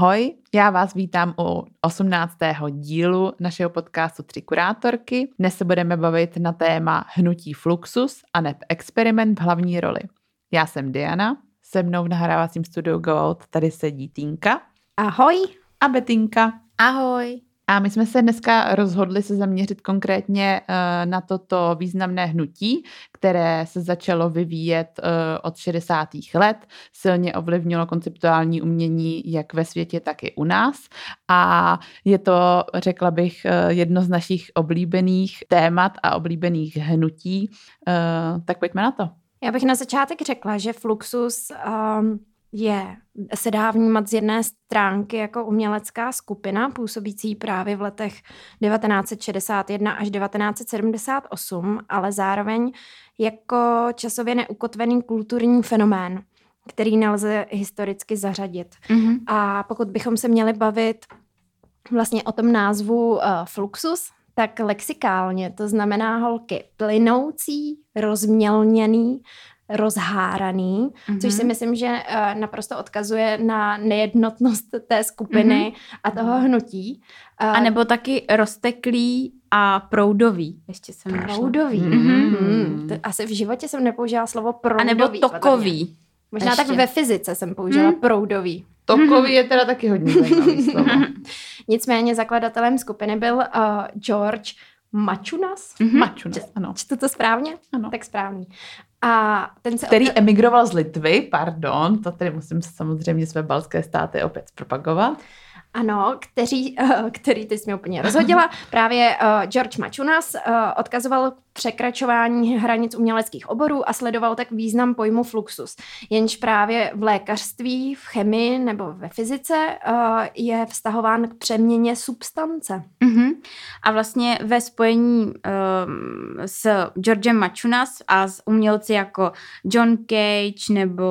Ahoj, já vás vítám u 18. dílu našeho podcastu Tři kurátorky. Dnes se budeme bavit na téma hnutí Fluxus a neb experiment v hlavní roli. Já jsem Diana, se mnou v nahrávacím studiu Gold tady sedí Týnka. Ahoj. A Betinka. Ahoj. A my jsme se dneska rozhodli se zaměřit konkrétně eh, na toto významné hnutí, které se začalo vyvíjet eh, od 60. let, silně ovlivnilo konceptuální umění jak ve světě, tak i u nás. A je to, řekla bych, eh, jedno z našich oblíbených témat a oblíbených hnutí. Tak pojďme na to. Já bych na začátek řekla, že Fluxus um, je, se dá vnímat z jedné stránky jako umělecká skupina, působící právě v letech 1961 až 1978, ale zároveň jako časově neukotvený kulturní fenomén, který nelze historicky zařadit. Mm-hmm. A pokud bychom se měli bavit vlastně o tom názvu uh, Fluxus, tak lexikálně to znamená holky plynoucí, rozmělněný, rozháraný, mm-hmm. což si mhm. myslím, že uh, naprosto odkazuje na nejednotnost té skupiny mm-hmm. a toho hnutí. Uh, a nebo taky rozteklý a proudový. Ještě jsem Proudový. Mm-hmm. Mm-hmm. To, asi v životě jsem nepoužila slovo proudový. A nebo takový. Možná Ještě. tak ve fyzice jsem použila mm. proudový. Tokový je teda taky hodně zajímavý slovo. Nicméně zakladatelem skupiny byl uh, George Mačunas. Mm-hmm. Mačunas, ano. Čtu to správně? Ano. Tak správný. A ten se Který opět... emigroval z Litvy, pardon, to tedy musím samozřejmě své balské státy opět propagovat. Ano, kteří, uh, který ty jsi mě úplně rozhodila. Právě uh, George Mačunas uh, odkazoval překračování hranic uměleckých oborů a sledoval tak význam pojmu fluxus. Jenž právě v lékařství, v chemii nebo ve fyzice uh, je vztahován k přeměně substance. Uh-huh. A vlastně ve spojení um, s Georgem Machunas a s umělci jako John Cage nebo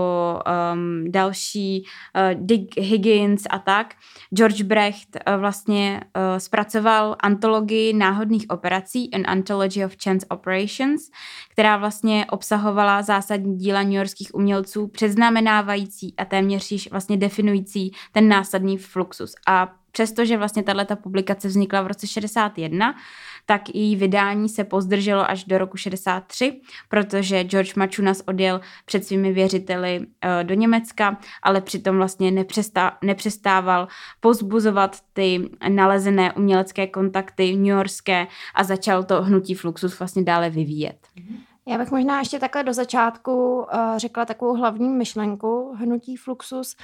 um, další uh, Dick Higgins a tak, George Brecht uh, vlastně uh, zpracoval antologii náhodných operací An Anthology of Chance Operations, která vlastně obsahovala zásadní díla newyorských umělců, předznamenávající a téměř již vlastně definující ten následný fluxus. A přestože vlastně tato publikace vznikla v roce 61, tak její vydání se pozdrželo až do roku 63, protože George Machunas odjel před svými věřiteli uh, do Německa, ale přitom vlastně nepřestá, nepřestával pozbuzovat ty nalezené umělecké kontakty newyorské a začal to hnutí Fluxus vlastně dále vyvíjet. Já bych možná ještě takhle do začátku uh, řekla takovou hlavní myšlenku hnutí Fluxus,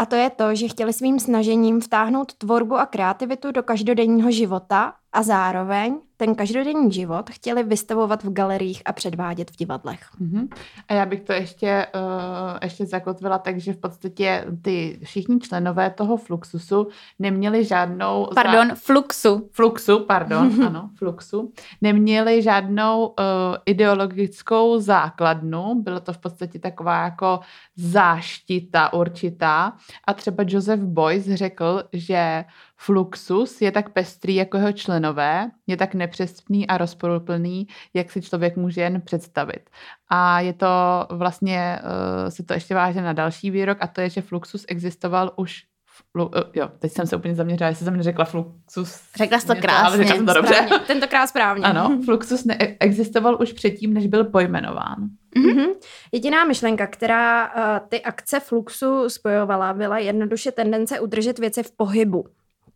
a to je to, že chtěli svým snažením vtáhnout tvorbu a kreativitu do každodenního života a zároveň ten každodenní život chtěli vystavovat v galeriích a předvádět v divadlech. Uh-huh. A já bych to ještě, uh, ještě zakotvila tak, že v podstatě ty všichni členové toho Fluxusu neměli žádnou... Pardon, zá... Fluxu. Fluxu, pardon, ano, Fluxu. Neměli žádnou uh, ideologickou základnu, bylo to v podstatě taková jako záštita určitá. A třeba Joseph Boyce řekl, že Fluxus je tak pestrý jako jeho členové, je tak nepřesný a rozporuplný, jak si člověk může jen představit. A je to vlastně, uh, se to ještě váže na další výrok a to je, že Fluxus existoval už Flu, uh, jo, teď jsem se úplně zaměřila, jestli jsem neřekla Fluxus. Řekla jsi to krásně. Řekla jsem to dobře. Správně, tentokrát správně. Ano, Fluxus ne- existoval už předtím, než byl pojmenován. Mm-hmm. Jediná myšlenka, která uh, ty akce Fluxu spojovala, byla jednoduše tendence udržet věci v pohybu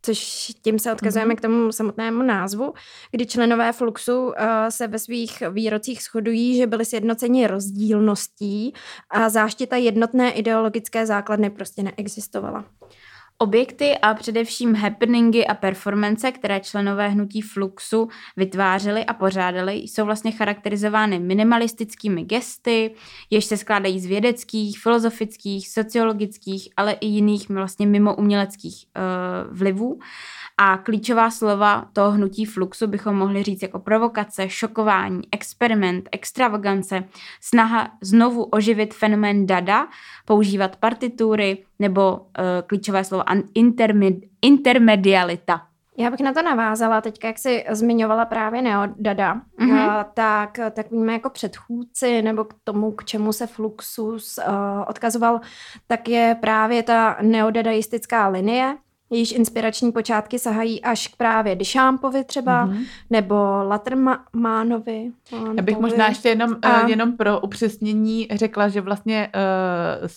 což tím se odkazujeme mm-hmm. k tomu samotnému názvu, kdy členové Fluxu uh, se ve svých výrocích shodují, že byli sjednoceni rozdílností a záštita jednotné ideologické základny prostě neexistovala. Objekty a především happeningy a performance, které členové hnutí Fluxu vytvářeli a pořádali, jsou vlastně charakterizovány minimalistickými gesty, jež se skládají z vědeckých, filozofických, sociologických, ale i jiných vlastně mimo uměleckých uh, vlivů. A klíčová slova toho hnutí fluxu bychom mohli říct jako provokace, šokování, experiment, extravagance, snaha znovu oživit fenomén dada, používat partitury nebo uh, klíčové slovo intermed, intermedialita. Já bych na to navázala teďka, jak jsi zmiňovala právě Neodada, mm-hmm. tak, tak víme jako předchůdci nebo k tomu, k čemu se Fluxus uh, odkazoval, tak je právě ta neodadaistická linie, jejíž inspirační počátky sahají až k právě Dyšámpovi třeba, mm-hmm. nebo Latermánovi. Já bych možná ještě jenom, a... uh, jenom pro upřesnění řekla, že vlastně uh,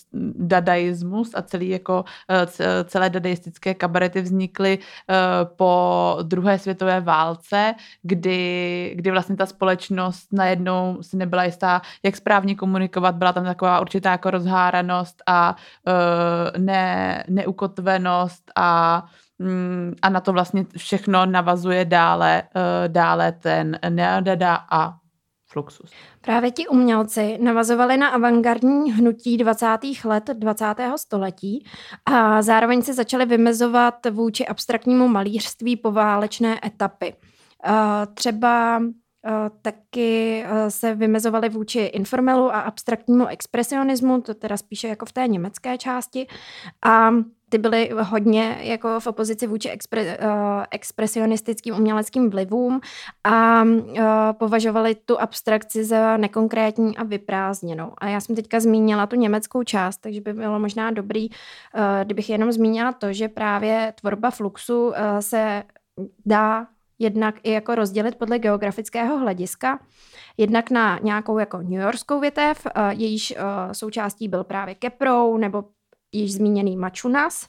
dadaismus a celý jako uh, celé dadaistické kabarety vznikly uh, po druhé světové válce, kdy, kdy vlastně ta společnost najednou si nebyla jistá, jak správně komunikovat, byla tam taková určitá jako rozháranost a uh, ne, neukotvenost a Mm, a, na to vlastně všechno navazuje dále, eh, dále ten Neodeda a Fluxus. Právě ti umělci navazovali na avantgardní hnutí 20. let 20. století a zároveň se začali vymezovat vůči abstraktnímu malířství poválečné etapy. Eh, třeba eh, taky se vymezovali vůči informelu a abstraktnímu expresionismu, to teda spíše jako v té německé části. A ty byly hodně jako v opozici vůči expre, uh, expresionistickým uměleckým vlivům a uh, považovali tu abstrakci za nekonkrétní a vyprázdněnou. A já jsem teďka zmínila tu německou část, takže by bylo možná dobrý, uh, kdybych jenom zmínila to, že právě tvorba fluxu uh, se dá jednak i jako rozdělit podle geografického hlediska, jednak na nějakou jako New Yorkskou větev, jejíž součástí byl právě Keprou nebo již zmíněný Mačunas.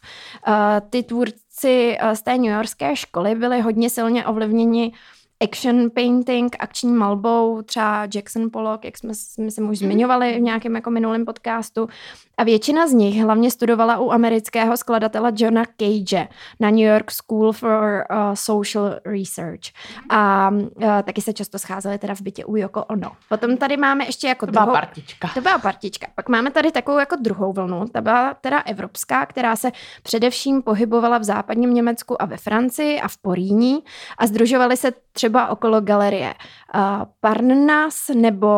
Eh, ty tvůrci eh, z té New Yorkské školy byli hodně silně ovlivněni action painting, akční malbou, třeba Jackson Pollock, jak jsme, jsme se už mhm. zmiňovali v nějakém jako minulém podcastu. A většina z nich hlavně studovala u amerického skladatele Johna Cage na New York School for uh, Social Research. A uh, taky se často scházeli teda v bytě u Yoko Ono. Potom tady máme ještě jako to druhou... byla partička. To byla partička. Pak máme tady takovou jako druhou vlnu, ta byla teda evropská, která se především pohybovala v západním Německu a ve Francii a v Poríní a združovaly se třeba okolo galerie uh, Parnas nebo,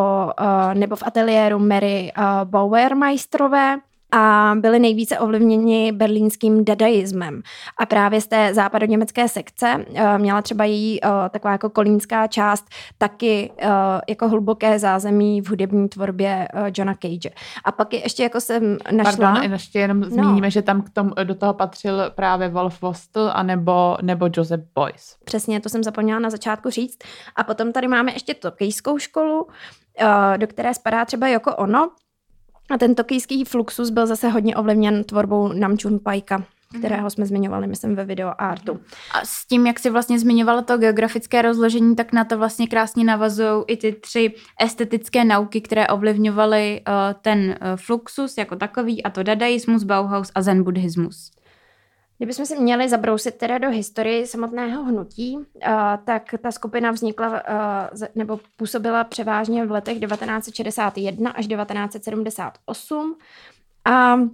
uh, nebo v ateliéru Mary uh, Bauermeisterové a byli nejvíce ovlivněni berlínským dadaismem. A právě z té západoněmecké sekce uh, měla třeba její uh, taková jako kolínská část taky uh, jako hluboké zázemí v hudební tvorbě Johna Cage. A pak je ještě jako jsem našla... Pardon, ještě jenom no. zmíníme, že tam k tomu, do toho patřil právě Wolf Vostl a nebo, nebo Joseph Beuys. Přesně, to jsem zapomněla na začátku říct. A potom tady máme ještě tokijskou školu, do které spadá třeba jako ono, a ten tokijský fluxus byl zase hodně ovlivněn tvorbou Namjoon Paika, kterého jsme zmiňovali, myslím, ve video artu. A s tím, jak si vlastně zmiňovala to geografické rozložení, tak na to vlastně krásně navazují i ty tři estetické nauky, které ovlivňovaly uh, ten uh, fluxus jako takový, a to dadaismus, Bauhaus a zen buddhismus. Kdybychom si měli zabrousit teda do historii samotného hnutí, uh, tak ta skupina vznikla uh, nebo působila převážně v letech 1961 až 1978 a Eh,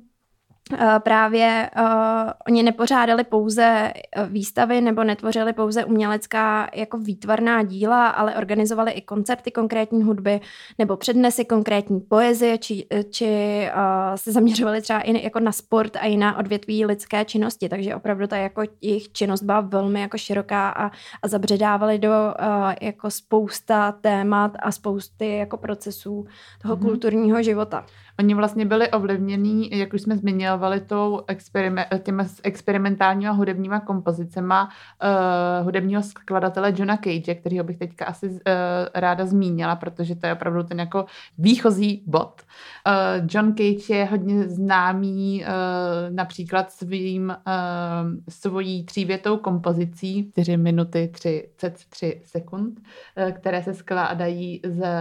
právě uh, oni nepořádali pouze eh, výstavy nebo netvořili pouze umělecká jako výtvarná díla, ale organizovali i koncerty konkrétní hudby nebo přednesy konkrétní poezie, či, či uh, se zaměřovali třeba i jako na sport a i na odvětví lidské činnosti, takže opravdu ta jako jejich činnost byla velmi jako široká a, a zabředávali do uh, jako spousta témat a spousty jako procesů toho mm-hmm. kulturního života. Oni vlastně byli ovlivnění, jak už jsme zmiňovali, tou experime, těma experimentálníma hudebníma kompozicema uh, hudebního skladatele Johna Cage, kterýho bych teďka asi uh, ráda zmínila, protože to je opravdu ten jako výchozí bod. Uh, John Cage je hodně známý uh, například svým, uh, svojí třívětou kompozicí 4 minuty 33 sekund, uh, které se skládají ze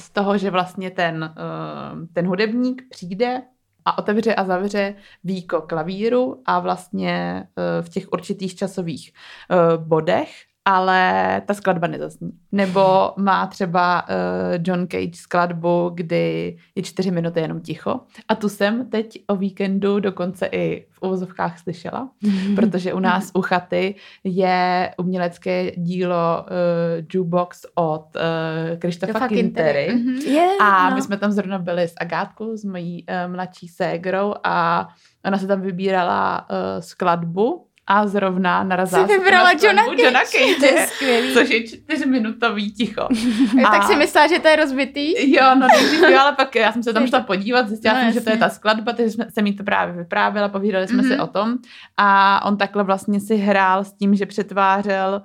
z toho, že vlastně ten, eh, ten hudebník přijde a otevře a zavře víko klavíru a vlastně eh, v těch určitých časových eh, bodech ale ta skladba nezazní. Nebo má třeba uh, John Cage skladbu, kdy je čtyři minuty jenom ticho. A tu jsem teď o víkendu dokonce i v uvozovkách slyšela, protože u nás u chaty je umělecké dílo uh, Jukebox od uh, Krištofa Kintery. Yeah, mhm. a no. my jsme tam zrovna byli s Agátkou, s mojí uh, mladší ségrou a ona se tam vybírala uh, skladbu a zrovna narazila Jsi vybrala Johna Cage. Johna Cage, To je skvělý. což je čtyřminutový ticho. Tak si myslela, že to je rozbitý? Jo, no nejdřív jo, ale pak já jsem se tam šla podívat, zjistila No, jsem, že to je ta skladba, takže jsme, jsem jí to právě vyprávěla, povídali jsme si Mhm. o tom a on takhle vlastně si hrál s tím, že přetvářel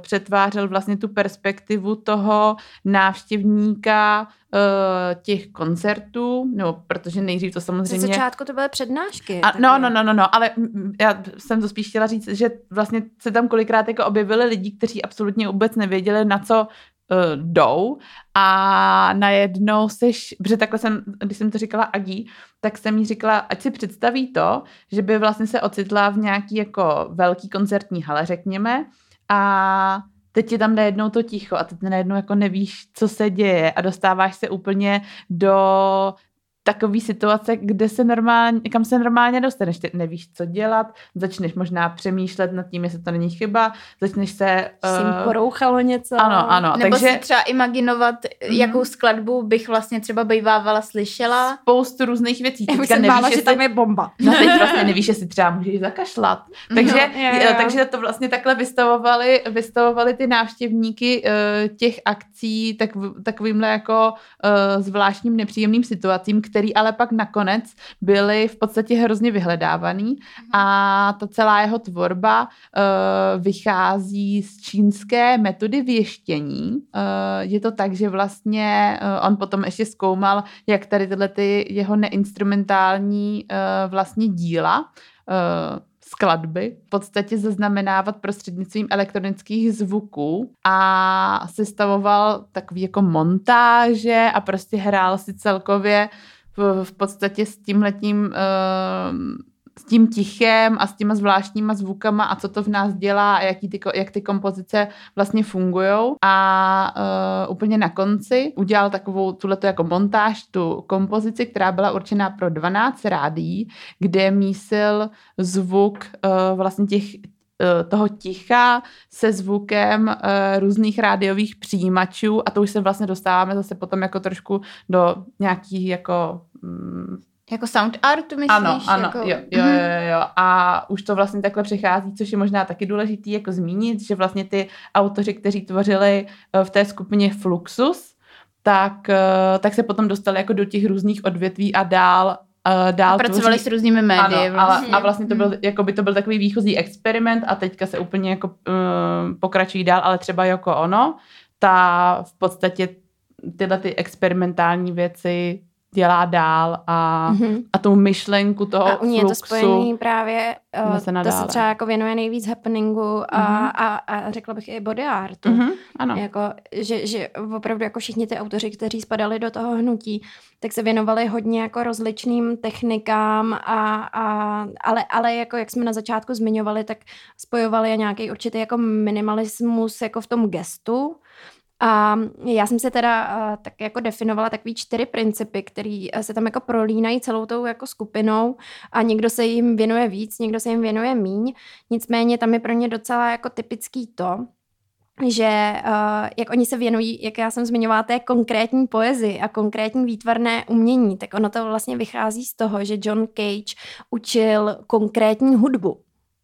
přetvářel vlastně tu perspektivu toho návštěvníka uh, těch koncertů, no, protože nejdřív to Ze samozřejmě... začátku to byly přednášky. A, no, no, no, no, no, ale já jsem to spíš chtěla říct, že vlastně se tam kolikrát jako objevili lidi, kteří absolutně vůbec nevěděli, na co uh, jdou a najednou seš, protože takhle jsem, když jsem to říkala Agi, tak jsem jí říkala, ať si představí to, že by vlastně se ocitla v nějaký jako velký koncertní hale, řekněme, a teď je tam najednou to ticho a teď najednou jako nevíš, co se děje a dostáváš se úplně do takový situace, kde se normálně, kam se normálně dostaneš, ty nevíš, co dělat, začneš možná přemýšlet nad tím, jestli to není chyba, začneš se... Eh, porouchalo něco. ano, ano, Nebo takže si třeba imaginovat, Mhm. jakou skladbu bych vlastně třeba bývávala slyšela. spoustu různých věcí. Já bych se bála, nevíš, že tam je bomba. No teď vlastně nevíš, jestli třeba můžeš zakašlat. Takže, jo, jo. eh, takže to vlastně takhle vystavovali, vystavovali ty návštěvníky eh, těch akcí tak, takovýmhle jako eh, zvláštním nepříjemným situacím, který ale pak nakonec byly v podstatě hrozně vyhledávaný a ta celá jeho tvorba eh, vychází z čínské metody věštění. Eh, je to tak, že vlastně eh, on potom ještě zkoumal, jak tady tyhle ty jeho neinstrumentální eh, vlastně díla eh, skladby v podstatě zaznamenávat prostřednictvím elektronických zvuků a sestavoval takový jako montáže a prostě hrál si celkově v, v podstatě s tímhletím uh, s tím tichem a s těma zvláštníma zvukama a co to v nás dělá a jaký ty, jak ty kompozice vlastně fungují. A uh, úplně na konci udělal takovou tuhleto jako montáž, tu kompozici, která byla určená pro 12 rádií, kde mísil zvuk uh, vlastně těch toho ticha se zvukem uh, různých rádiových přijímačů a to už se vlastně dostáváme zase potom jako trošku do nějakých jako mm, Jako sound artu, myslíš? ano, ano, jako... jo, jo, jo, jo, jo. A už to vlastně takhle přechází, což je možná taky důležitý jako zmínit, že vlastně ty autoři, kteří tvořili eh, v té skupině Fluxus, tak, eh, tak se potom dostali jako do těch různých odvětví a dál uh, dál A pracovali tvoří... s různými médii. Ano, vlastně. ale, a vlastně to byl, jako by to byl takový výchozí experiment a teďka se úplně jako um, pokračují dál, ale třeba jako ono, ta v podstatě tyhle ty experimentální věci dělá dál a, Mhm. a tou myšlenku toho A u ní je to spojený právě, uh, Nese to se třeba jako věnuje nejvíc happeningu a, Mhm. a, a řekla bych i body artu. Mhm, ano. Jako, že, že opravdu jako všichni ty autoři, kteří spadali do toho hnutí, tak se věnovali hodně jako rozličným technikám, a, a, ale, ale jako jak jsme na začátku zmiňovali, tak spojovali nějaký určitý jako minimalismus jako v tom gestu. A já jsem se teda uh, tak jako definovala takový čtyři principy, které se tam jako prolínají celou tou jako skupinou a někdo se jim věnuje víc, někdo se jim věnuje míň. Nicméně tam je pro ně docela jako typický to, že uh, jak oni se věnují, jak já jsem zmiňovala, té konkrétní poezii a konkrétní výtvarné umění, tak ono to vlastně vychází z toho, že John Cage učil konkrétní hudbu.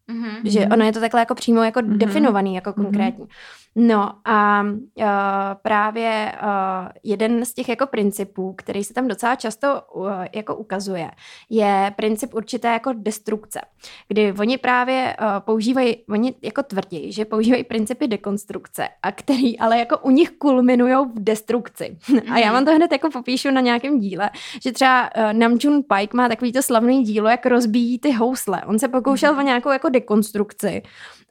Mhm. Že ono je to takhle jako přímo jako Mhm. definovaný, jako Mhm. konkrétní. No a uh, právě uh, jeden z těch jako principů, který se tam docela často uh, jako ukazuje, je princip určité jako destrukce, kdy oni právě uh, používají, oni jako tvrdí, že používají principy dekonstrukce, a který ale jako u nich kulminují v destrukci. a já vám to hned jako popíšu na nějakém díle, že třeba uh, Namjoon Pike má takový to slavný dílo, jak rozbíjí ty housle. On se pokoušel o nějakou jako dekonstrukci,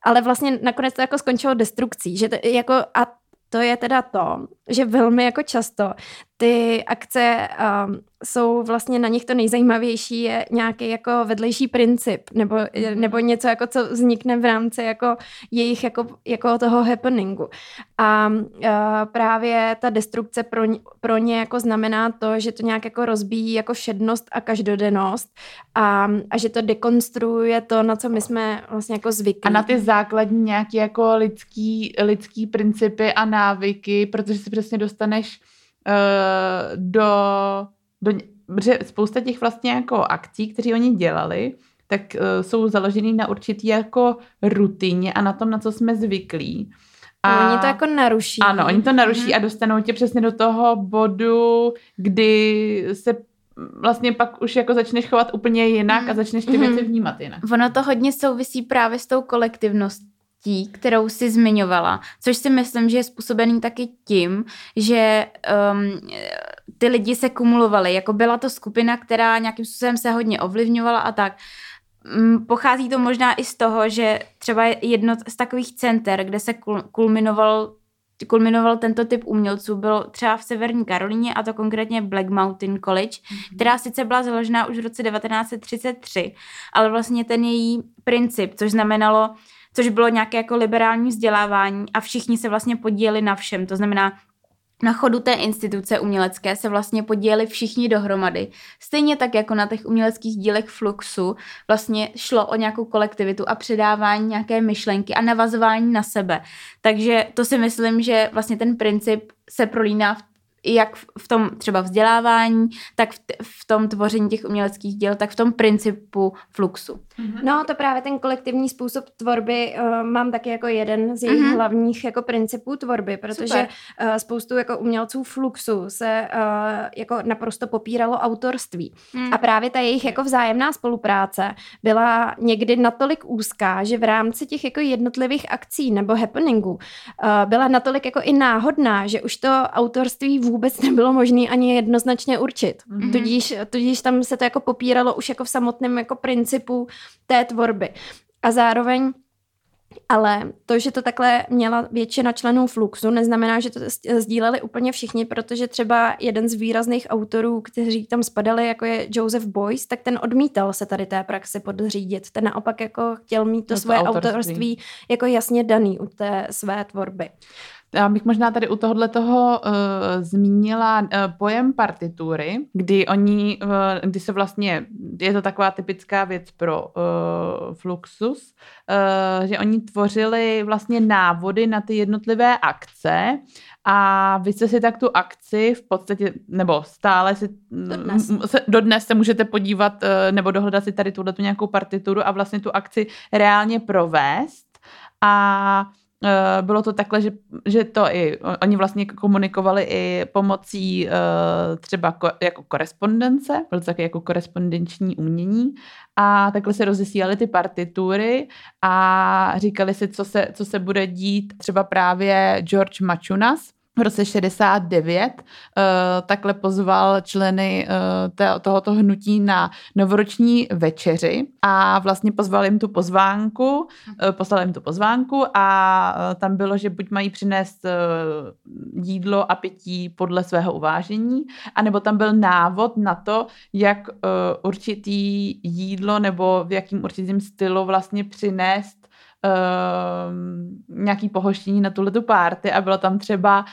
ale vlastně nakonec to jako skončilo destrukcí, že to, jako a to je teda to, že velmi jako často ty akce um, jsou vlastně na nich to nejzajímavější je nějaký jako vedlejší princip nebo, nebo něco jako co vznikne v rámci jako jejich jako, jako toho happeningu. A uh, právě ta destrukce pro, ně- pro ně jako znamená to, že to nějak jako rozbíjí jako všednost a každodennost a, a že to dekonstruuje to, na co my jsme vlastně jako zvyklí. A na ty základní nějaké jako lidský, lidský principy a návyky, protože si přesně dostaneš do, do, protože spousta těch vlastně jako akcí, které oni dělali, tak uh, jsou založený na určitý jako rutině a na tom, na co jsme zvyklí. A oni to jako naruší. Ano, oni to naruší mm-hmm. a dostanou tě přesně do toho bodu, kdy se vlastně pak už jako začneš chovat úplně jinak mm. a začneš ty věci mhm. vnímat jinak. Ono to hodně souvisí právě s tou kolektivností, kterou si zmiňovala, což si myslím, že je způsobený taky tím, že um, ty lidi se kumulovali, jako byla to skupina, která nějakým způsobem se hodně ovlivňovala a tak. Um, pochází to možná i z toho, že třeba jedno z takových center, kde se kulminoval kulminoval tento typ umělců, byl třeba v Severní Karolíně a to konkrétně Black Mountain College, mm-hmm. která sice byla založena už v roce 1933, ale vlastně ten její princip, což znamenalo, což bylo nějaké jako liberální vzdělávání a všichni se vlastně podíleli na všem, to znamená na chodu té instituce umělecké se vlastně podíleli všichni dohromady. Stejně tak jako na těch uměleckých dílech Fluxu vlastně šlo o nějakou kolektivitu a předávání nějaké myšlenky a navazování na sebe. Takže to si myslím, že vlastně ten princip se prolíná v jak v tom třeba vzdělávání, tak v, t- v tom tvoření těch uměleckých děl, tak v tom principu fluxu. Mm-hmm. No to právě ten kolektivní způsob tvorby uh, mám taky jako jeden z jejich mm-hmm. hlavních jako principů tvorby, protože uh, spoustu jako umělců fluxu se uh, jako naprosto popíralo autorství. Mm. A právě ta jejich jako vzájemná spolupráce byla někdy natolik úzká, že v rámci těch jako jednotlivých akcí nebo happeningů uh, byla natolik jako i náhodná, že už to autorství vůbec nebylo možné ani jednoznačně určit. Mm-hmm. Tudíž, tudíž tam se to jako popíralo už jako v samotném jako principu té tvorby. A zároveň ale to, že to takhle měla většina členů Fluxu, neznamená, že to sdíleli úplně všichni, protože třeba jeden z výrazných autorů, kteří tam spadali, jako je Joseph Boyce, tak ten odmítal se tady té praxi podřídit. Ten naopak jako chtěl mít to, to svoje autorství. autorství jako jasně daný u té své tvorby. Já bych možná tady u tohohle toho uh, zmínila uh, pojem partitury, kdy oni, uh, kdy se vlastně, je to taková typická věc pro uh, Fluxus, uh, že oni tvořili vlastně návody na ty jednotlivé akce a vy jste si tak tu akci v podstatě, nebo stále si dodnes. se, dodnes se můžete podívat uh, nebo dohledat si tady tuhle nějakou partituru a vlastně tu akci reálně provést. A bylo to takhle, že, že to i, oni vlastně komunikovali i pomocí uh, třeba ko, jako korespondence, bylo to také jako korespondenční umění. A takhle se rozesílali ty partitury a říkali si, co se, co se bude dít třeba právě George Machunas, v roce 69 uh, eh, takhle pozval členy uh, tohoto hnutí na novoroční večeři a vlastně pozval jim tu pozvánku, uh, poslal jim tu pozvánku a tam bylo, že buď mají přinést jídlo a pití podle svého uvážení, anebo tam byl návod na to, jak určitý jídlo nebo v jakým určitým stylu vlastně přinést uh, nějaký pohoštění na tuhle tu párty a bylo tam třeba, uh,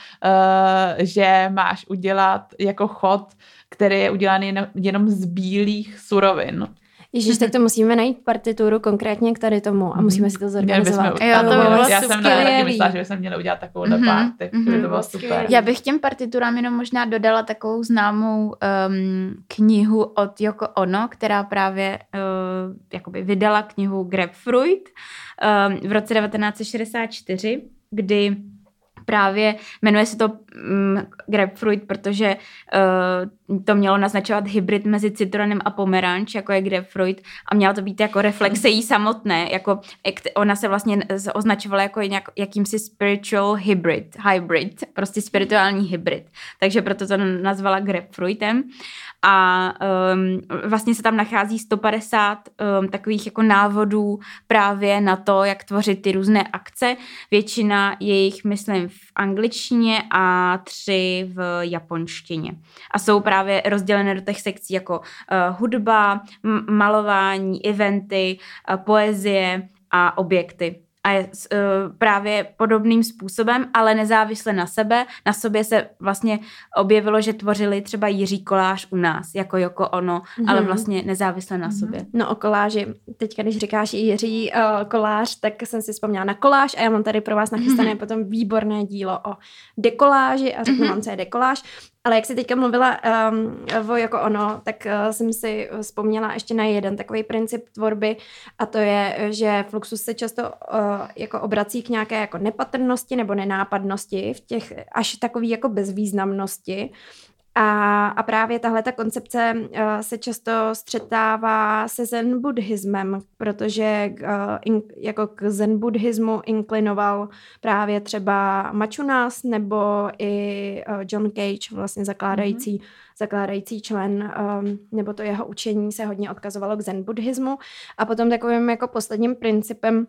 že máš udělat jako chod, který je udělaný jenom z bílých surovin. Ježíš, tak to musíme najít partituru konkrétně k tady tomu a mhm. musíme si to zorganizovat. Jsme, jo, to by bylo já jsem taky myslela, že bychom měli udělat takovou mm-hmm. party, mm-hmm. to bylo super. Já bych těm partiturám jenom možná dodala takovou známou um, knihu od Yoko Ono, která právě uh, jakoby vydala knihu Grapefruit um, v roce 1964, kdy právě jmenuje se to um, grapefruit, protože uh, to mělo naznačovat hybrid mezi citronem a pomeranč, jako je grapefruit a měla to být jako reflexe jí samotné, jako ona se vlastně označovala jako nějak, jakýmsi spiritual hybrid, hybrid, prostě spirituální hybrid, takže proto to nazvala grapefruitem a um, vlastně se tam nachází 150 um, takových jako návodů právě na to, jak tvořit ty různé akce. Většina jejich, myslím, v angličtině a tři v japonštině. A jsou právě rozdělené do těch sekcí jako uh, hudba, m- malování, eventy, uh, poezie a objekty a je uh, právě podobným způsobem, ale nezávisle na sebe. Na sobě se vlastně objevilo, že tvořili třeba Jiří Kolář u nás, jako Joko Ono, mm-hmm. ale vlastně nezávisle na mm-hmm. sobě. No o koláži, teďka když říkáš Jiří uh, Kolář, tak jsem si vzpomněla na koláž a já mám tady pro vás nachystané mm-hmm. potom výborné dílo o dekoláži a řeknu mm-hmm. vám, co je dekoláž. Ale jak jsi teďka mluvila um, o jako ono, tak uh, jsem si vzpomněla ještě na jeden takový princip tvorby a to je, že Fluxus se často uh, jako obrací k nějaké jako nepatrnosti nebo nenápadnosti v těch až takový jako bezvýznamnosti. A, a právě tahle ta koncepce uh, se často střetává se zen buddhismem, protože uh, in, jako k zen buddhismu inklinoval právě třeba Machunas nebo i uh, John Cage, vlastně zakládající, mm-hmm. zakládající člen, um, nebo to jeho učení se hodně odkazovalo k zen buddhismu. A potom takovým jako posledním principem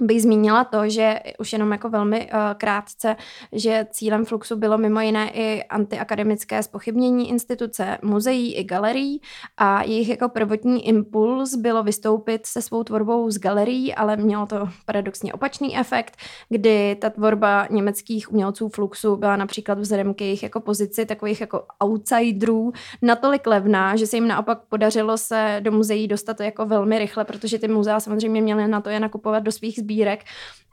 bych zmínila to, že už jenom jako velmi uh, krátce, že cílem Fluxu bylo mimo jiné i antiakademické spochybnění instituce muzeí i galerií a jejich jako prvotní impuls bylo vystoupit se svou tvorbou z galerií, ale mělo to paradoxně opačný efekt, kdy ta tvorba německých umělců Fluxu byla například vzhledem k jejich jako pozici takových jako outsiderů natolik levná, že se jim naopak podařilo se do muzeí dostat jako velmi rychle, protože ty muzea samozřejmě měly na to je nakupovat do svých sbírek.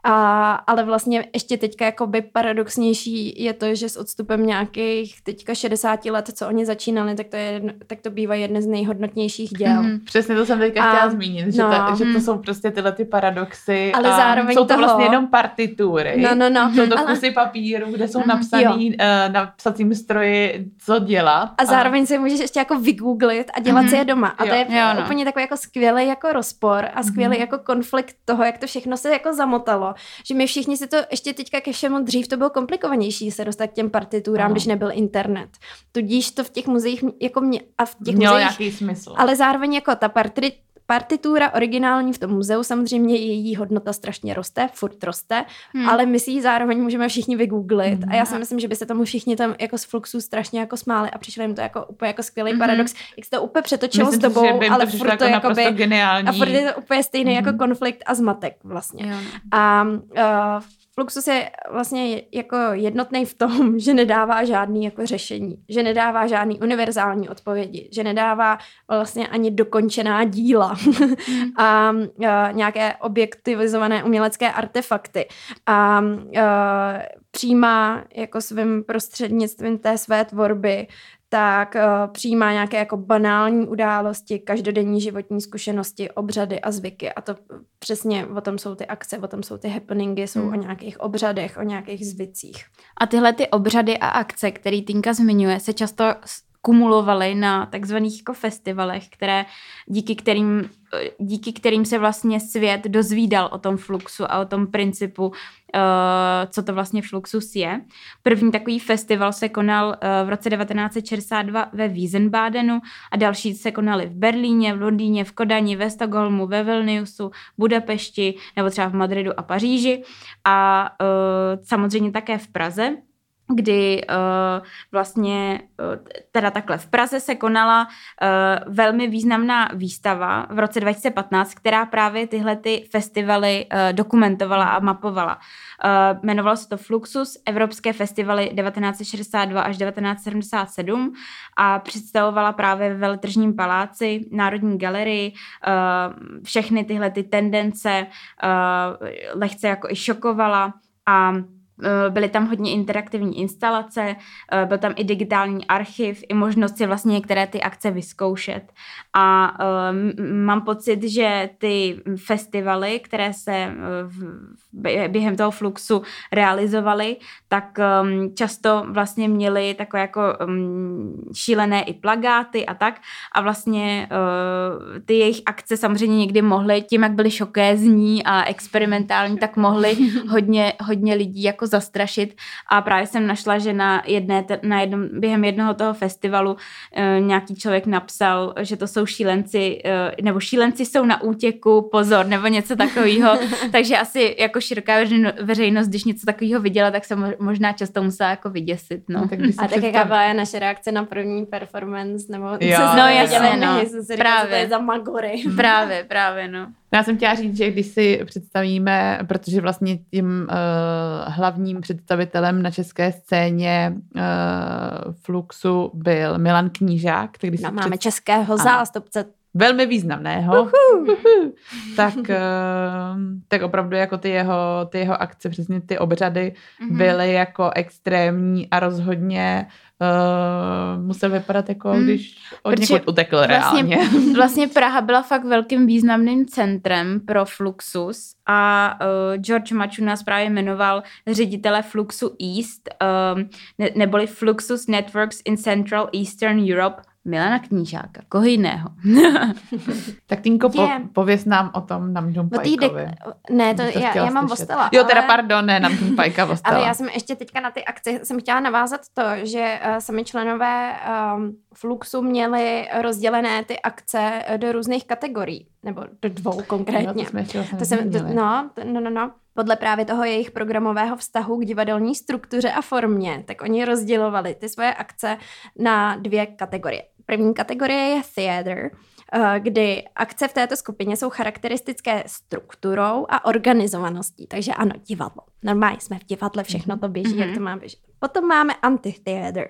A, ale vlastně ještě teďka jakoby paradoxnější je to, že s odstupem nějakých teďka 60 let, co oni začínali, tak to, je, tak to bývá jedno z nejhodnotnějších děl. Mm-hmm. Přesně to jsem teďka a, chtěla zmínit, že, no, ta, že to mhm. jsou prostě tyhle ty paradoxy ale a zároveň jsou to toho, vlastně jenom partitury. No, no, no. Jsou to ale, kusy papíru, kde jsou mhm. napsaný uh, na psacím stroji, co dělat. A zároveň a... si můžeš ještě jako vygooglit a dělat mm-hmm. si je doma. A jo, to je jo, no. úplně takový jako skvělý jako rozpor a skvělý mm-hmm. jako konflikt toho, jak to všechno se jako zamotalo že my všichni si to ještě teďka ke všemu dřív to bylo komplikovanější se dostat k těm partiturám, ano. když nebyl internet. Tudíž to v těch muzeích jako mě, a v těch Mělo muzeích, nějaký smysl. Ale zároveň jako ta partry, partitura originální v tom muzeu, samozřejmě její hodnota strašně roste, furt roste, hmm. ale my si ji zároveň můžeme všichni vygooglit hmm. a já si myslím, že by se tomu všichni tam jako z Fluxu strašně jako smáli a přišlo jim to jako úplně jako skvělý hmm. paradox, jak se to úplně přetočilo myslím s dobou, ale to furt to jako by, geniální. a furt je to úplně stejný hmm. jako konflikt a zmatek vlastně. Jo. A uh, Fluxus je vlastně jako jednotný v tom, že nedává žádný jako řešení, že nedává žádný univerzální odpovědi, že nedává vlastně ani dokončená díla mm. a, a nějaké objektivizované umělecké artefakty. A, a přijímá jako svým prostřednictvím té své tvorby tak uh, přijímá nějaké jako banální události, každodenní životní zkušenosti, obřady a zvyky. A to přesně o tom jsou ty akce, o tom jsou ty happeningy, jsou hmm. o nějakých obřadech, o nějakých zvycích. A tyhle ty obřady a akce, který Tinka zmiňuje, se často kumulovaly na takzvaných jako festivalech, které díky kterým, díky kterým se vlastně svět dozvídal o tom fluxu a o tom principu, uh, co to vlastně fluxus je. První takový festival se konal uh, v roce 1962 ve Wiesenbadenu a další se konaly v Berlíně, v Londýně, v Kodani, ve Stockholmu, ve Vilniusu, Budapešti nebo třeba v Madridu a Paříži a uh, samozřejmě také v Praze kdy uh, vlastně uh, teda takhle v Praze se konala uh, velmi významná výstava v roce 2015, která právě tyhle ty festivaly uh, dokumentovala a mapovala. Uh, jmenovalo se to Fluxus, Evropské festivaly 1962 až 1977 a představovala právě ve Veletržním paláci, Národní galerii, uh, všechny tyhle ty tendence uh, lehce jako i šokovala a byly tam hodně interaktivní instalace, eh, byl tam i digitální archiv, i možnost si vlastně některé ty akce vyzkoušet. A um, mám pocit, že ty festivaly, které se během toho fluxu realizovaly, tak um, často vlastně měly takové jako um, šílené i plagáty a tak. A vlastně ty jejich akce samozřejmě někdy mohly, tím jak byly šokézní a experimentální, tak mohly hodně, hodně lidí jako zastrašit a právě jsem našla, že na, jedné, na jednom, během jednoho toho festivalu uh, nějaký člověk napsal, že to jsou šílenci, uh, nebo šílenci jsou na útěku, pozor, nebo něco takového, takže asi jako široká veřejnost, když něco takového viděla, tak se možná často musela jako vyděsit, no. no tak a tak jaká byla naše reakce na první performance, nebo jo, co no, jasně, no. právě. co to je za magory. Právě, právě, no. Já jsem chtěla říct, že když si představíme, protože vlastně tím uh, hlavním představitelem na české scéně uh, Fluxu byl Milan Knížák. Tak když no, máme před... českého zástupce velmi významného, tak, eh, tak opravdu jako ty jeho, ty jeho akce, přesně ty obřady Mhm. byly jako extrémní a rozhodně uh, musel vypadat jako Hmm. když od Protože někud utekl Vlastně, reálně. vlastně Praha byla fakt velkým významným centrem pro Fluxus a uh, George Machunas právě jmenoval ředitele Fluxu East, um, ne, neboli Fluxus Networks in Central Eastern Europe, Milana Knížáka, koho jiného. Tak Týnko, po, pověz nám o tom Namjoon O tý Pajkovi. dek- ne, to, to já, já mám slyšet. Vostela. Jo, teda ale- pardon, ne, Namjoon Pajka Vostela. Ale já jsem ještě teďka na ty akci jsem chtěla navázat to, že uh, sami členové um, Fluxu měli rozdělené ty akce eh, do různých kategorií, nebo do dvou konkrétně. to jsme ještě vlastně To jsem, to, no, to, no, no, no. Podle právě toho jejich programového vztahu k divadelní struktuře a formě, tak oni rozdělovali ty svoje akce na dvě kategorie. První kategorie je theater, eh, kdy akce v této skupině jsou charakteristické strukturou a organizovaností. Takže ano, divadlo. Normálně jsme v divadle, všechno to běží, Mhm. jak to má běžet. Potom máme antitheater,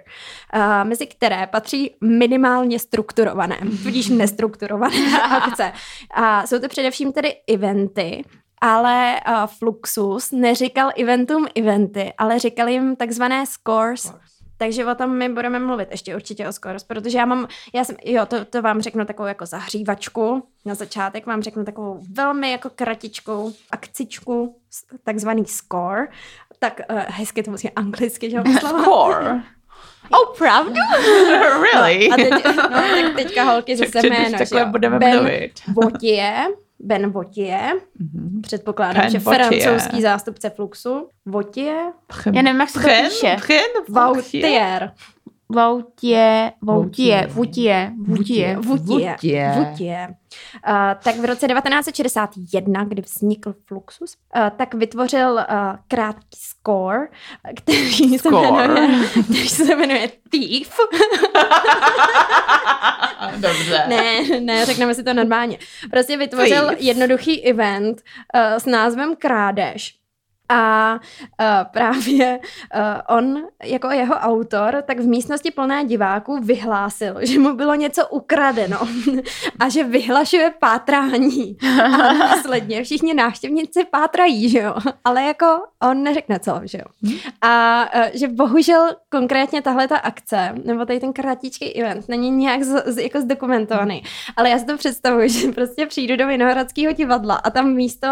eh, mezi které patří minimálně strukturované, tudíž nestrukturované akce. A jsou to především tedy eventy, ale uh, Fluxus neříkal eventům eventy, ale říkal jim takzvané scores. Takže o tom my budeme mluvit ještě určitě o scores, protože já mám, já jsem, jo, to, to vám řeknu takovou jako zahřívačku. Na začátek vám řeknu takovou velmi jako kratičkou akcičku, takzvaný score. Tak uh, hezky to musí anglicky, že jo. Score. Oh, pravdu? really? A teď, no, tak teďka holky zase jméno, že takhle jo. budeme Ben mluvit. Vautier, Ben Vautier, Mhm. předpokládám, Ben že Vautier. francouzský zástupce Fluxu. Vautier, Já nevím, jak se to píše. Vautier. Vautě, Vautě, Vautier. Vutě, Vutě. Uh, tak v roce 1961, kdy vznikl Fluxus, uh, tak vytvořil uh, krátký score, který se, Score. jmenuje, který se jmenuje Thief. Dobře. ne, ne, řekneme si to normálně. Prostě vytvořil Thief. jednoduchý event uh, s názvem Krádež. A uh, právě uh, on, jako jeho autor, tak v místnosti plné diváků vyhlásil, že mu bylo něco ukradeno a že vyhlašuje pátrání. A následně všichni návštěvníci pátrají, že jo? Ale jako on neřekne co, že jo? A uh, že bohužel konkrétně tahle ta akce, nebo tady ten kratičký event, není nějak z, z, jako zdokumentovaný. Ale já si to představuji, že prostě přijdu do Vinohradského divadla a tam místo,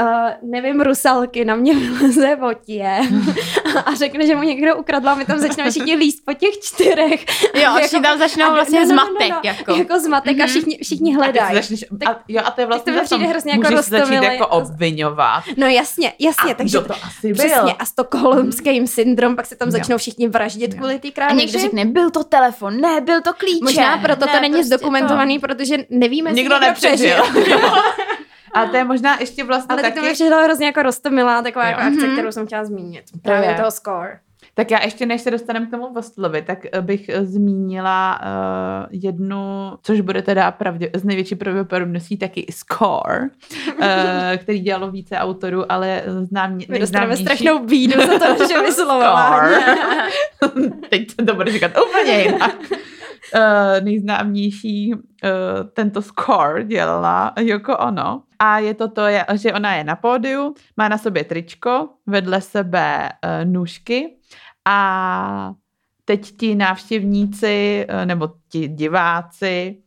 uh, nevím, rusalky na mě vyleze votě a řekne, že mu někdo ukradl a my tam začneme všichni líst po těch čtyřech. Jo, všichni tam začnou a- vlastně no, no, no, zmatek, no, jako. Jako zmatek a Mhm. všichni, všichni A hledají. začneš, Tak- a, jo, a to je vlastně to přijde hrozně jako můžeš začít jako obvinovat. No jasně, jasně, a takže kdo to asi byl? Přesně, a stokholmským syndrom, pak se tam začnou všichni vraždit Jo. kvůli té A krádeži. někdo řekne, byl to telefon, ne, byl to klíče. Možná proto ne, to není prostě zdokumentovaný, protože nevíme, Nikdo nepřežil. A to je možná ještě vlastně Ale taky... tak to mi přišlo hrozně jako roztomilá taková Jo. jako akce, Mhm. kterou jsem chtěla zmínit. Právě je. toho score. Tak já ještě, než se dostaneme k tomu Vostlovi, tak eh, bych eh, zmínila uh, jednu, což bude teda pravdě, z největší pravděpodobností taky Score, uh, který dělalo více autorů, ale znám, My dostaneme strašnou bídu za to, že vyslovování. Teď to bude říkat úplně jinak. Uh, nejznámější uh, tento score dělala Yoko Ono. A je to to, že ona je na pódiu, má na sobě tričko, vedle sebe uh, nůžky a teď ti návštěvníci nebo ti diváci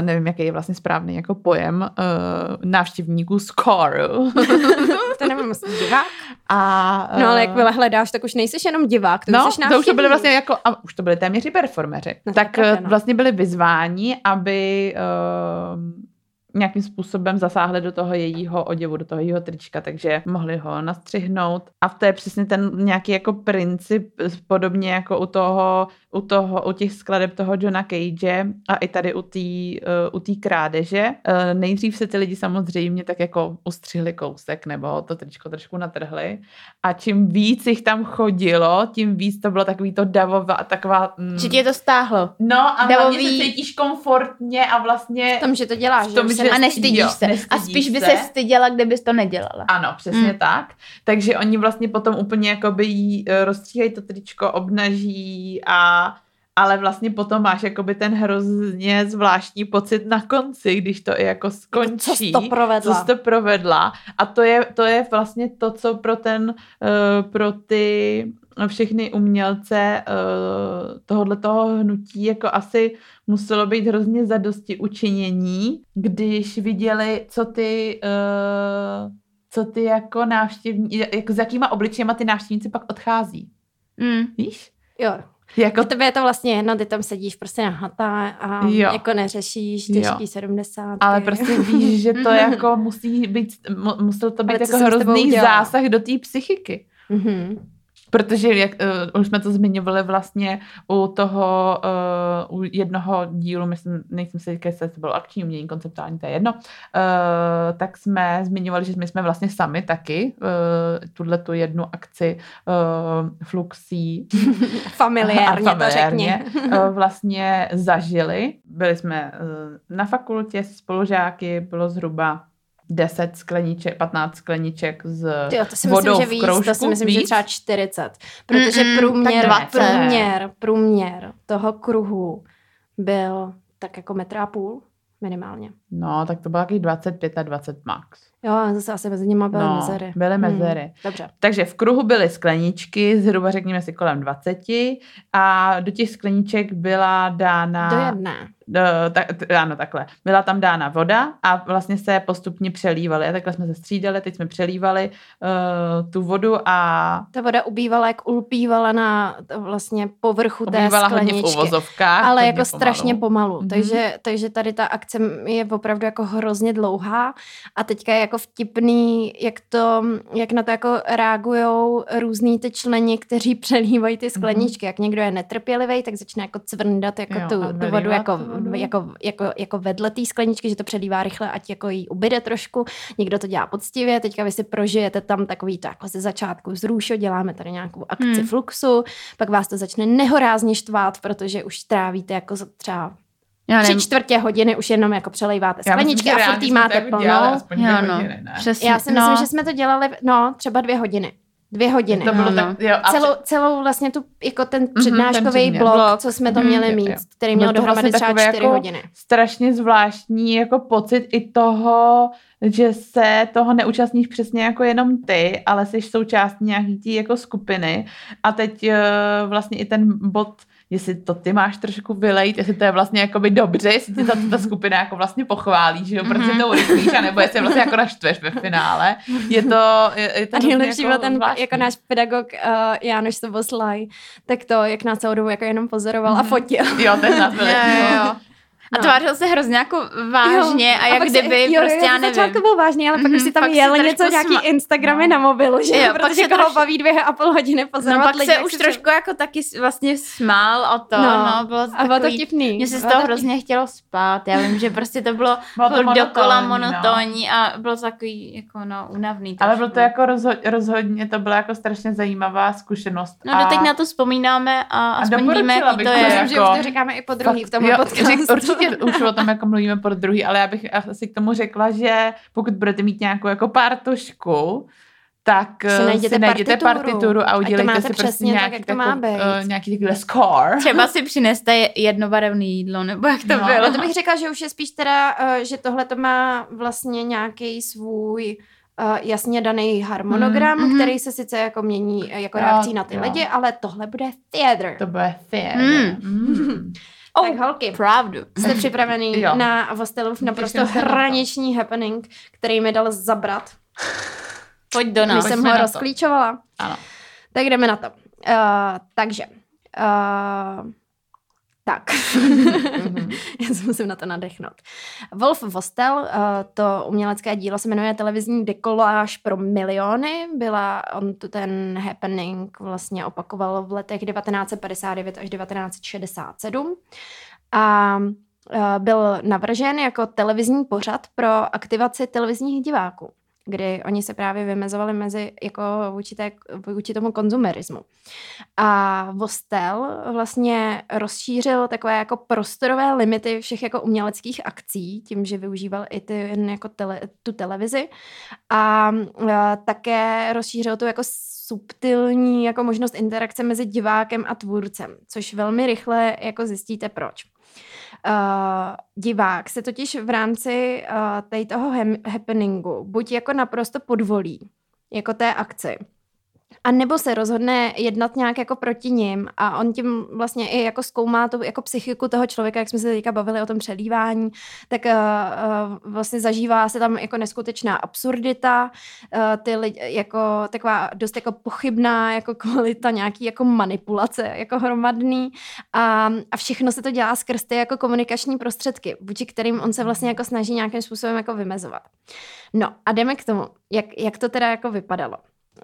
nevím, jaký je vlastně správný jako pojem uh, návštěvníků score. to nevím, jestli divák. a, No ale eh, jakmile hledáš, tak už nejsi jenom divák, to no, už jsi to už to byly vlastně jako, a už to byly téměř i performeři. No, tak tak eh, no. vlastně byli vyzváni, aby uh, nějakým způsobem zasáhli do toho jejího oděvu, do toho jejího trička, takže mohli ho nastřihnout. A to je přesně ten nějaký jako princip, eh, podobně jako u toho, u toho, u těch skladeb toho Johna Cage a i tady u té uh, u té krádeže. Uh, nejdřív se ty lidi samozřejmě tak jako ustřihli kousek nebo to tričko trošku natrhli a čím víc jich tam chodilo, tím víc to bylo takový to davová, taková... Mm, Že tě to stáhlo. no a hlavně davový- se cítíš komfortně a vlastně... V tom, že to děláš, v tom, že že- A nestydíš jo, se. A nestydíš spíš by se. se styděla, kdybys to nedělala. Ano, přesně Mm. tak. Takže oni vlastně potom úplně jakoby jí eh, rozstříhají to tričko, obnaží a ale vlastně potom máš jakoby ten hrozně zvláštní pocit na konci, když to i jako skončí. Co jsi to provedla. Co jsi to provedla. A to je, to je vlastně to, co pro ten, uh, pro ty všechny umělce uh, tohohle toho hnutí jako asi muselo být hrozně zadosti učinění, když viděli, co ty co ty jako návštěvní, jako s jakýma obličejma ty návštěvníci pak odchází. Mm. Víš? Jo. Jako... Tebe je to vlastně jedno, ty tam sedíš prostě na hata a jo. jako neřešíš těžký jo. 70. Ale prostě víš, že to jako musí být, musel to být jako hrozný zásah do té psychiky. Mm-hmm. Protože, jak uh, už jsme to zmiňovali vlastně u toho, uh, u jednoho dílu, myslím, nejsem si jestli to bylo akční umění, konceptuální, to je jedno, uh, tak jsme zmiňovali, že my jsme vlastně sami taky uh, tuhle tu jednu akci uh, fluxí familiárně, familiárně to řekni. uh, vlastně zažili. Byli jsme uh, na fakultě spolužáky, bylo zhruba 10 skleniček, 15 skleniček s Tyjo, to si vodou myslím, že víc, kroužku, to si myslím, víc? že třeba 40. Protože Mm-mm, průměr, tak 20. průměr, průměr toho kruhu byl tak jako metr a půl minimálně. No, tak to bylo taky 25 a 20 max. Jo, a zase asi mezi nimi byly No, mezery. byly Hmm, mezery. dobře. Takže v kruhu byly skleničky, zhruba řekněme si kolem 20 a do těch skleniček byla dána... Do jedné. Do, tak, ano, takhle. Byla tam dána voda a vlastně se postupně přelívaly. A takhle jsme se střídali, teď jsme přelívali uh, tu vodu a Ta voda ubývala, jak ulpívala na vlastně povrchu té ubývala hodně v skleničky. uvozovkách. ale jako strašně pomalu. Mhm. Takže, takže tady ta akce je opravdu jako hrozně dlouhá a teďka je jako vtipný, jak, to, jak na to jako reagujou různý ty členi, kteří přelívají ty skleničky. Jak někdo je netrpělivý, tak začne jako cvrndat jako Jo, tu, a tu vodu jako, vodu. jako, jako, jako vedle té skleničky, že to přelívá rychle, ať jako jí ubyde trošku. Někdo to dělá poctivě, teďka vy si prožijete tam takový to jako ze začátku zrůšo, děláme tady nějakou akci hmm. fluxu, pak vás to začne nehorázně štvát, protože už trávíte jako třeba Já tři čtvrtě hodiny už jenom jako přelejváte Já skleničky a furt jí máte plnou. Jo, no. hodiny, přesně. Já si no. myslím, že jsme to dělali, no, třeba dvě hodiny. Dvě hodiny. To bylo No, tak, jo, a celou, celou vlastně tu, jako ten ten přednáškový předmět. blok, Blok. co jsme to Mhm, měli jo, mít, jo. který Byl měl to dohromady vlastně třeba čtyři jako hodiny. strašně zvláštní jako pocit i toho, že se toho neúčastníš přesně jako jenom ty, ale jsi součástí nějaký tý jako skupiny a teď uh, vlastně i ten bod jestli to ty máš trošku vylejt, jestli to je vlastně jakoby dobře, jestli ti ta, ta skupina jako vlastně pochválí, že jo, protože Mhm. to urychlíš, anebo jestli vlastně jako naštveš ve finále. Je to, je, je to A nejlepší byl ten, zvláštní. jako náš pedagog uh, Jánoš Soboslaj, tak to, jak nás celou dobu jako jenom pozoroval a Mhm. fotil. Jo, ten nás byl Jo, jo, jo. A No. tvářil se hrozně jako vážně a jak se- kdyby jo, prostě, jo, já nevím. začátku byl vážný, ale pak Mhm, už si tam pak si jel něco, nějaký sma- Instagramy No. na mobilu, že Jo, jo, pak protože se koho troš- baví dvě a půl hodiny No pozorovat pak lidi, se už trošku jako taky vlastně smál o to, no, no bylo to a bylo to vtipný. mně se z toho to hrozně chtělo spát, já vím, že prostě to bylo Bylo dokola monotónní, no. monotónní a bylo to takový jako no únavný Ale bylo to jako rozho- rozhodně, to byla jako strašně zajímavá zkušenost. No doteď na to vzpomínáme a aspoň víme, jaký to je. Myslím, že jako- už to říkáme i po druhý v tomhle jo, podcastu. Určitě už o tom jako mluvíme po druhý, ale já bych asi k tomu řekla, že pokud budete mít nějakou jako partošku, tak Si eh, najděte si najděte partituru. partituru a udělejte máte si prostě přesně tak, nějaký, jak to má být. uh, nějaký takový score. Třeba si přineste jednobarevné jídlo, nebo jak to No. bylo. Ale to bych řekla, že už je spíš teda, eh, že tohle to má vlastně nějaký svůj eh, jasně daný harmonogram, Mm, mhm. který se sice jako mění eh, jako Jo, reakcí na ty jo. lidi, ale tohle bude theater. To bude fair. Mm. Mm. Tak holky, Pravdu. jste připravený Jo. na Vostelův naprosto hraniční happening, který mi dal zabrat, Pojď do když nás. jsem pojďme ho rozklíčovala. Ano. Tak jdeme na to. Uh, takže, uh, tak, Mhm. já se musím na to nadechnout. Wolf Vostel, uh, to umělecké dílo se jmenuje Televizní dekoláž pro miliony. Byla, on tu ten happening vlastně opakoval v letech 1959 až 1967. A uh, byl navržen jako televizní pořad pro aktivaci televizních diváků. Kdy oni se právě vymezovali mezi jako vůči, vůči tomu konzumerismu. A Vostel vlastně rozšířil takové jako prostorové limity všech jako uměleckých akcí, tím, že využíval i ty, jako tele, tu televizi a, a také rozšířil tu jako subtilní jako možnost interakce mezi divákem a tvůrcem, což velmi rychle jako zjistíte proč. Uh, divák se totiž v rámci uh, tady toho happeningu buď jako naprosto podvolí, jako té akci, a nebo se rozhodne jednat nějak jako proti ním a on tím vlastně i jako zkoumá tu jako psychiku toho člověka, jak jsme se teďka bavili o tom přelívání, tak uh, uh, vlastně zažívá se tam jako neskutečná absurdita, uh, ty lidi, jako taková dost jako pochybná jako kvalita nějaký jako manipulace jako hromadný a, a všechno se to dělá skrz ty jako komunikační prostředky, vůči kterým on se vlastně jako snaží nějakým způsobem jako vymezovat. No a jdeme k tomu, jak, jak to teda jako vypadalo.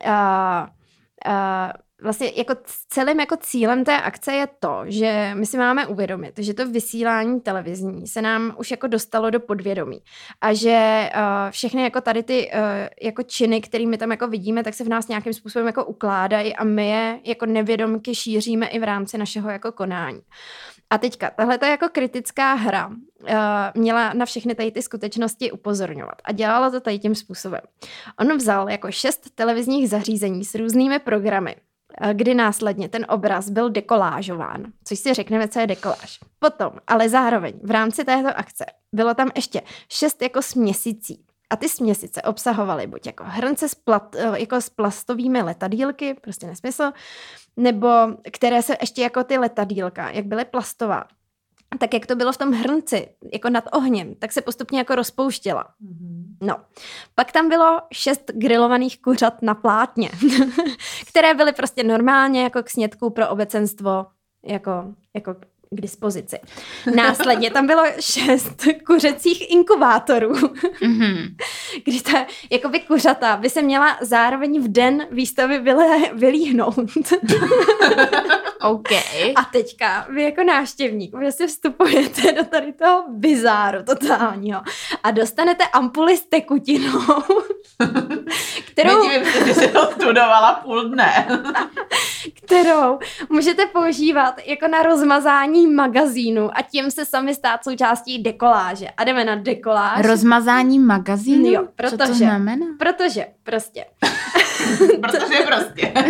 Uh, uh, vlastně jako celým jako cílem té akce je to, že my si máme uvědomit, že to vysílání televizní se nám už jako dostalo do podvědomí a že uh, všechny jako tady ty uh, jako činy, kterými tam jako vidíme, tak se v nás nějakým způsobem jako ukládají a my je jako nevědomky šíříme i v rámci našeho jako konání. A teďka, tahle ta jako kritická hra uh, měla na všechny tady ty skutečnosti upozorňovat a dělala to tady tím způsobem. On vzal jako šest televizních zařízení s různými programy, kdy následně ten obraz byl dekolážován, což si řekneme, co je dekoláž. Potom, ale zároveň v rámci této akce bylo tam ještě šest jako směsicí, a ty směsice obsahovaly buď jako hrnce s, plat, eh, jako s plastovými letadílky, prostě nesmysl, nebo které se ještě jako ty letadílka, jak byly plastová, tak jak to bylo v tom hrnci, jako nad ohněm, tak se postupně jako rozpouštěla. Mm-hmm. No. Pak tam bylo šest grilovaných kuřat na plátně, které byly prostě normálně jako k snědku pro obecenstvo jako, jako k dispozici. Následně tam bylo šest kuřecích inkubátorů, mm-hmm. kdy ta jakoby kuřata by se měla zároveň v den výstavy vyle, vylíhnout. OK. A teďka vy jako návštěvník vlastně vstupujete do tady toho bizáru totálního a dostanete ampuly s tekutinou, kterou... Nedivím se, že jsi to studovala půl dne. kterou můžete používat jako na rozmazání magazínu a tím se sami stát součástí dekoláže. A jdeme na dekoláž. Rozmazání magazínu? Jo, protože, Co to znamená? Protože, prostě. protože prostě.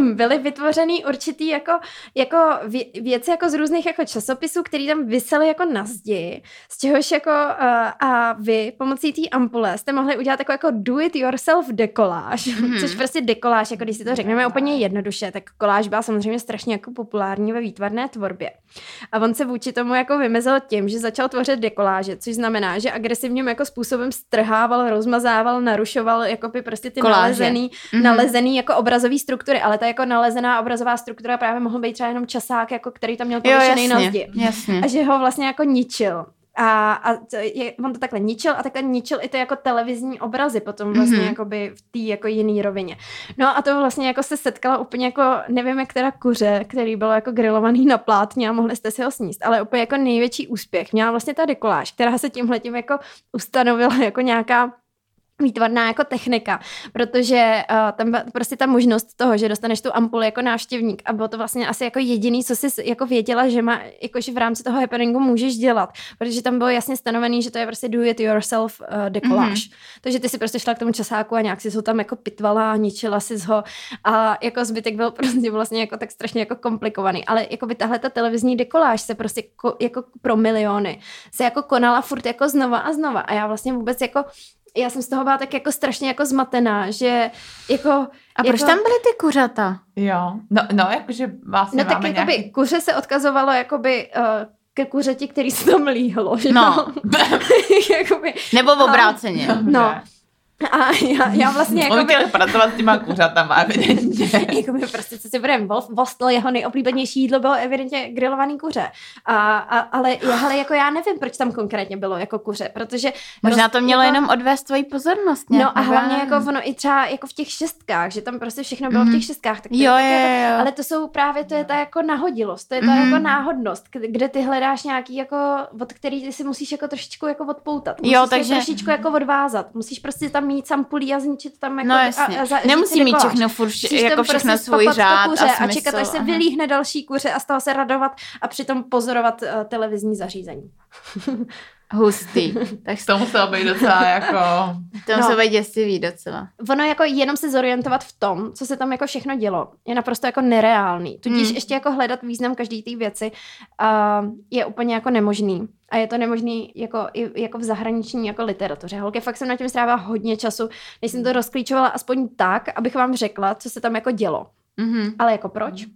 byly vytvořeny určitý jako, jako vě, věci jako z různých jako časopisů, které tam vysely jako na zdi, z čehož jako uh, a vy pomocí té ampule jste mohli udělat jako, jako do it yourself dekoláž, mm-hmm. což prostě dekoláž, jako když si to řekneme úplně jednoduše, tak koláž byla samozřejmě strašně jako populární ve výtvarné tvorbě. A on se vůči tomu jako vymezil tím, že začal tvořit dekoláže, což znamená, že agresivním jako způsobem strhával, rozmazával, narušoval jako by prostě ty Koláže. nalezený, mm-hmm. nalezený jako obrazový struktury, ale ta jako nalezená obrazová struktura právě mohl být třeba jenom časák, jako který tam měl pověšený na zdi. Jasně. A že ho vlastně jako ničil. A, a to je, on to takhle ničil a takhle ničil i ty jako televizní obrazy potom vlastně mm-hmm. jakoby v té jako jiný rovině. No a to vlastně jako se setkala úplně jako, nevím jak teda kuře, který byl jako grilovaný na plátně a mohli jste si ho sníst, ale úplně jako největší úspěch měla vlastně ta dekoláž, která se tímhle tím jako ustanovila jako nějaká výtvarná jako technika, protože uh, tam byla prostě ta možnost toho, že dostaneš tu ampuli jako návštěvník a bylo to vlastně asi jako jediný, co jsi jako věděla, že má, jakože v rámci toho happeningu můžeš dělat, protože tam bylo jasně stanovený, že to je prostě do it yourself uh, dekoláž. Mm-hmm. Takže ty si prostě šla k tomu časáku a nějak si ho tam jako pitvala, ničila si ho a jako zbytek byl prostě vlastně jako tak strašně jako komplikovaný, ale jako by tahle ta televizní dekoláž se prostě ko, jako pro miliony se jako konala furt jako znova a znova a já vlastně vůbec jako já jsem z toho byla tak jako strašně jako zmatená, že jako... A jako, proč tam byly ty kuřata? Jo, no, no jakože vlastně No tak jakoby nějaký... kuře se odkazovalo jakoby uh, ke kuřeti, který se tam líhlo, že no. jakoby, Nebo v obráceně. No. A já, já vlastně jako... On chtěl pracovat s těma kuřatama, evidentně. jako my prostě, co si budeme, Vostl, jeho nejoblíbenější jídlo bylo evidentně grilovaný kuře. A, a, ale, ale jako já nevím, proč tam konkrétně bylo jako kuře, protože... Možná to mělo jako, jenom odvést tvoji pozornost. Nějak, no a hlavně jako ono i třeba jako v těch šestkách, že tam prostě všechno bylo mm. v těch šestkách. Tak to jo, je, jo, jako, jo. Ale to jsou právě, to je ta jako nahodilost, to je ta Mhm. jako náhodnost, kde ty hledáš nějaký jako, od který ty si musíš jako trošičku jako odpoutat. Musíš Jo, takže- trošičku jako odvázat. Musíš prostě tam mít sampulí a zničit tam jako No a- jasně. a, za- Nemusí mít všechno furt, jako všechno prostě svůj řád kuře a a smysl. čekat, až se aha. vylíhne další kuře a z toho se radovat a přitom pozorovat uh, televizní zařízení. Hustý. Tak To muselo být docela jako... to No. muselo být děsivý docela. Ono jako jenom se zorientovat v tom, co se tam jako všechno dělo, je naprosto jako nereálný. Tudíž Hmm. ještě jako hledat význam každé té věci uh, je úplně jako nemožný. A je to nemožný jako, i, jako v zahraniční jako literatuře. Holky, fakt jsem na tím strávila hodně času, než jsem to rozklíčovala aspoň tak, abych vám řekla, co se tam jako dělo. Mhm. Ale jako proč?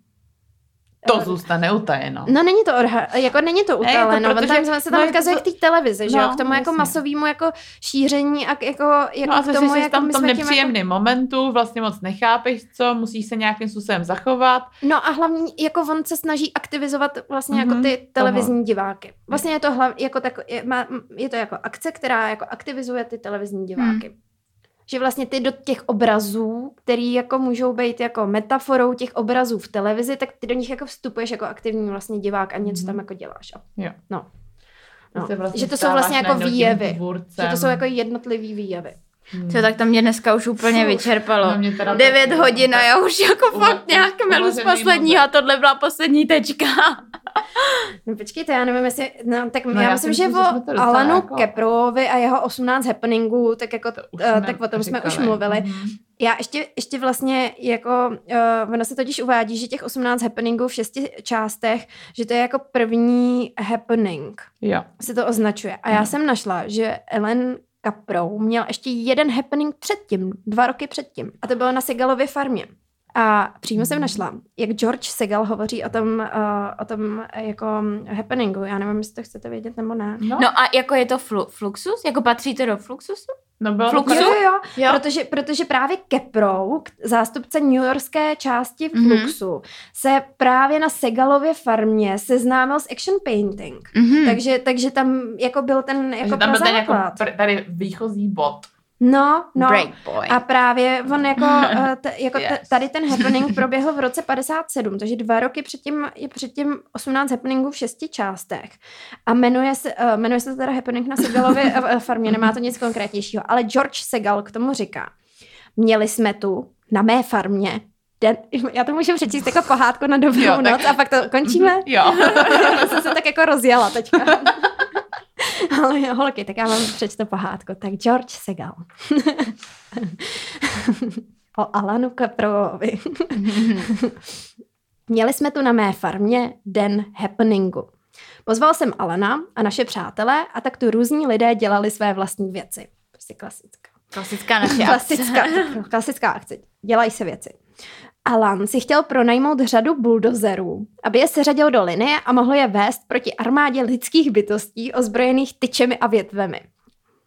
To Eh, zůstane utajeno. No není to, odha- jako není to Ne, jako utaleno, protože- protože, tam se tam no, odkazuje to- k té televizi, že jo, no, k tomu jako jasně. masovému jako šíření a k, jako, jako No a k to tomu, jako tam v tom nepříjemném momentu, vlastně moc nechápeš, co, musíš se nějakým způsobem zachovat. No a hlavně jako on se snaží aktivizovat vlastně Mhm, jako ty toho. televizní diváky. Vlastně je to hlav, jako tak, je, má, je to jako akce, která jako aktivizuje ty televizní diváky. Hmm. Že vlastně ty do těch obrazů, který jako můžou být jako metaforou těch obrazů v televizi, tak ty do nich jako vstupuješ jako aktivní vlastně divák a něco Mhm. tam jako děláš. A- Jo. No. No. vlastně že to jsou vlastně jako výjevy. Že to jsou jako jednotlivý výjevy. Hmm. To tak to mě dneska už úplně Fuh. vyčerpalo. No, mě teda 9 taky, hodin no, a tak já už jako uva- fakt nějak melu z posledního a tohle byla poslední tečka. No počkejte, já nevím, jestli, no tak No, já, já myslím, že o Alanu jako- Keprovi a jeho 18 happeningů, tak jako, uh, tak o tom jsme už mluvili. Mhm. Já ještě, ještě vlastně jako, uh, ono se totiž uvádí, že těch 18 happeningů v šesti částech, že to je jako první happening, Jo. se to označuje. A já Mhm. jsem našla, že Ellen Caprou měl ještě jeden happening předtím, dva roky předtím. A to bylo na Segalově farmě. A přímo jsem našla, jak George Segal hovoří o tom, uh, o tom uh, jako happeningu. Já nevím, jestli to chcete vědět nebo ne. No, No a jako je to flu, Fluxus? Jako patří to do Fluxusu? no bylo to Fluxu? Jo, jo, jo. Protože, protože právě Keprou, zástupce New Yorkské části Mhm. Fluxu, se právě na Segalově farmě seznámil s action painting. Mhm. Takže, takže tam jako byl ten Takže jako tam byl ten jako pr- tady výchozí bod. No, no. Breakboy. A právě on jako, eh, t, jako Yes. t, tady ten happening proběhl v roce 57, takže dva roky předtím je předtím 18 happeningů v šesti částech. A jmenuje se, uh, jmenuje se teda happening na Segalově eh, farmě, nemá to nic konkrétnějšího. Ale George Segal k tomu říká, měli jsme tu na mé farmě Den, já to můžu přečíst jako pohádku na dobrou Jo, jo, tak- noc a pak to končíme. Jo. Já jsem se tak jako rozjela teďka. Ale holky, tak já vám přečtu pohádku. Tak George Segal. o Alanu Kaprovovi. Měli jsme tu na mé farmě den happeningu. Pozval jsem Alana a naše přátelé a tak tu různí lidé dělali své vlastní věci. Prostě klasická. Klasická naše akce. Klasická, klasická akce. Dělají se věci. Alan si chtěl pronajmout řadu buldozerů, aby je seřadil do linie a mohl je vést proti armádě lidských bytostí ozbrojených tyčemi a větvemi.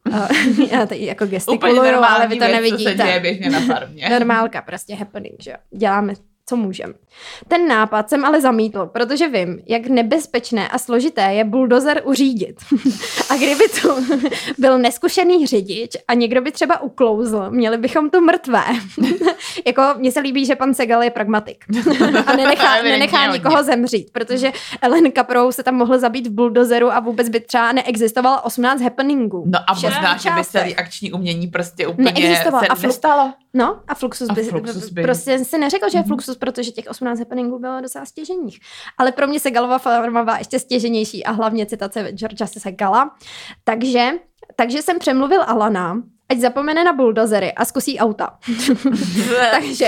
Uh, já tady jako gestikuluju, ale vy to věc, co se nevidíte. děje běžně na farmě. Normálka, prostě happening, že jo. Děláme, co můžeme. Ten nápad jsem ale zamítl, protože vím, jak nebezpečné a složité je buldozer uřídit. a kdyby tu byl neskušený řidič a někdo by třeba uklouzl, měli bychom tu mrtvé. jako mně se líbí, že pan Segal je pragmatik. a nenechá, nenechá nikoho zemřít, protože Ellen Caprou se tam mohl zabít v buldozeru a vůbec by třeba neexistovalo 18 happeningů. No a možná, že by celý akční umění prostě úplně Neexistoval. se A flu- nestalo. No a Fluxus, A by, Fluxus by- prostě si neřekl, že je Mhm. Fluxus, protože těch 18 happeningů bylo docela stěženích. Ale pro mě se Galova farma byla ještě stěženější a hlavně citace Georgia Segala. Takže, takže jsem přemluvil Alana, ať zapomene na buldozery a zkusí auta. takže,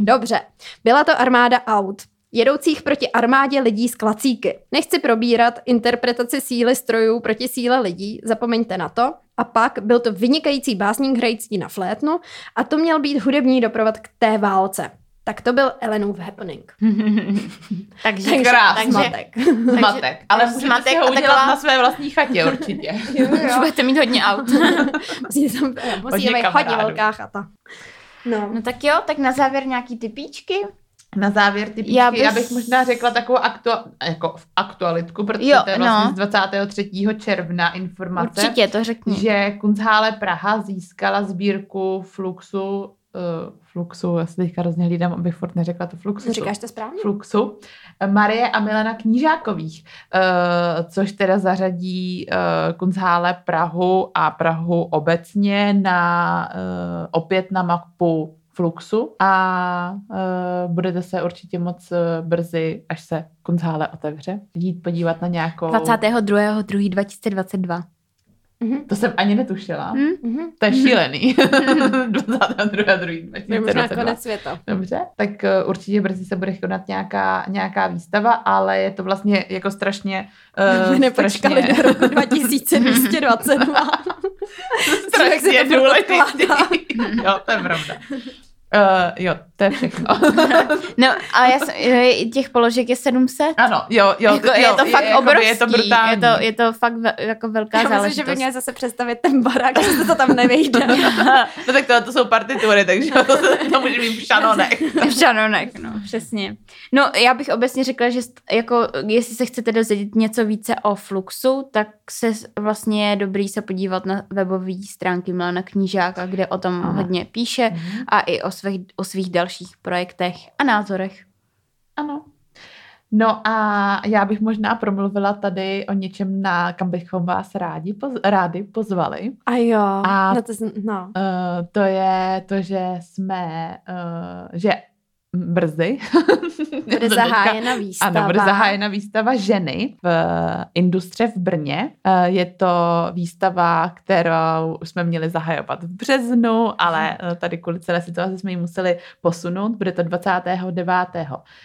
dobře, byla to armáda aut jedoucích proti armádě lidí z klacíky. Nechci probírat interpretaci síly strojů proti síle lidí, zapomeňte na to. A pak byl to vynikající básník hrající na flétnu a to měl být hudební doprovod k té válce. Tak to byl Ellenův happening. takže, Takže, krásný. takže zmatek. Zmatek. Ale takže můžete zmatek si ho udělat taková- na své vlastní chatě určitě. Už budete mít hodně aut. Musí tam musí Hodně hodně velká chata. No. No tak jo, tak na závěr nějaký typíčky. Na závěr ty Já já, bych- já bych možná řekla takovou aktu... jako v aktualitku, protože Jo, to je vlastně no. z 23. června informace, Určitě, to řekni. že Kunsthále Praha získala sbírku Fluxu, uh, Fluxu, já se teďka hrozně hlídám, abych furt neřekla to Fluxu. Říkáš to správně? Fluxu, Marie a Milena Knížákových, uh, což teda zařadí uh, Kunsthále Prahu a Prahu obecně na uh, opět na mapu Fluxu a uh, budete se určitě moc uh, brzy, až se Kunsthále otevře, jít podívat na nějakou... 22.2.2022. Mhm. To jsem ani netušila. Hm? Mhm. To je šílený. 22.2. To je možná 2022. konec světa. Dobře, tak uh, určitě brzy se bude konat nějaká, nějaká výstava, ale je to vlastně jako strašně... My Uh, nepočkali do roku 2222. Jak se strašně důležitý. jo, to je pravda. Uh, jo, to je všechno. No a já jsem, těch položek je 700. ano, jo, jo, jako, jo, je to fakt jakoby obrovský. Je to brutální. Je to, je to fakt ve, jako velká Já myslím, že záležitost. by měl zase představit ten barák, že se to tam nevejde. no tak tohle to jsou partitury, takže to, to může být v šanonech. V žanonek, no, přesně. No, já bych obecně řekla, že jako, jestli se chcete dozvědět něco více o Fluxu, tak se vlastně je dobrý se podívat na webové stránky Milana Knížáka, kde o tom Ano. hodně píše a i o svých, o svých dalších projektech a názorech. Ano. No a já bych možná promluvila tady o něčem, na kam bychom vás rádi, poz, rádi pozvali. A jo, A- no to, jsem- no. Uh, to je to, že jsme, uh, že brzy Bude zahájena výstava. Ano, bude zahájena výstava ženy v Industře v Brně. Eh, Je to výstava, kterou jsme měli zahajovat v březnu, ale eh, tady kvůli celé situaci jsme ji museli posunout. Bude to 29.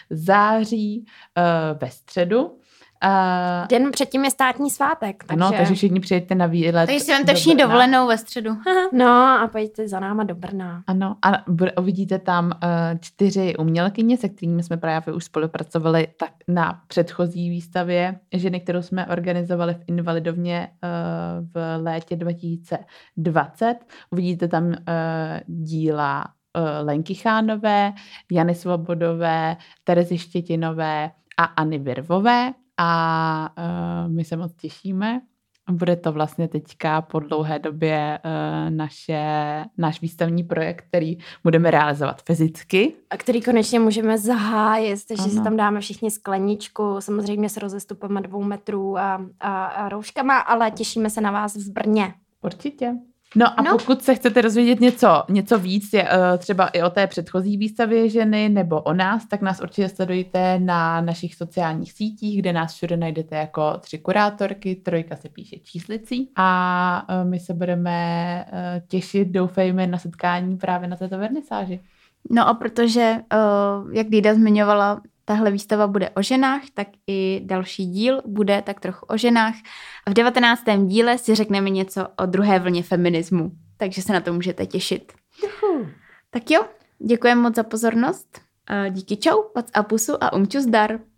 září eh, ve středu. Eh, Den předtím je státní svátek, takže... Ano, takže všichni přijeďte na výlet. Takže si vemte všichni dovolenou ve středu. No a pojďte za náma do Brna. Ano, a uvidíte tam uh, čtyři umělkyně, se kterými jsme právě už spolupracovali tak na předchozí výstavě ženy, kterou jsme organizovali v Invalidovně uh, v létě 2020. Uvidíte tam uh, díla uh, Lenky Chánové, Jany Svobodové, Terezy Štětinové a Anny Virvové a uh, my se moc těšíme. Bude to vlastně teďka po dlouhé době uh, naše, náš výstavní projekt, který budeme realizovat fyzicky. A který konečně můžeme zahájit, takže si tam dáme všichni skleničku, samozřejmě s rozestupem dvou metrů a, a, a rouškama, ale těšíme se na vás v Brně. Určitě. No a No. pokud se chcete dozvědět něco, něco víc, je, uh, třeba i o té předchozí výstavě ženy nebo o nás, tak nás určitě sledujte na našich sociálních sítích, kde nás všude najdete jako tři kurátorky, trojka se píše číslicí a uh, my se budeme uh, těšit, doufejme, na setkání právě na této vernisáži. No a protože, jak Lída zmiňovala, tahle výstava bude o ženách, tak i další díl bude tak trochu o ženách. V 19. díle si řekneme něco o druhé vlně feminismu, takže se na to můžete těšit. Tak jo, děkujeme moc za pozornost. Díky čau, pac a pusu a umču zdar.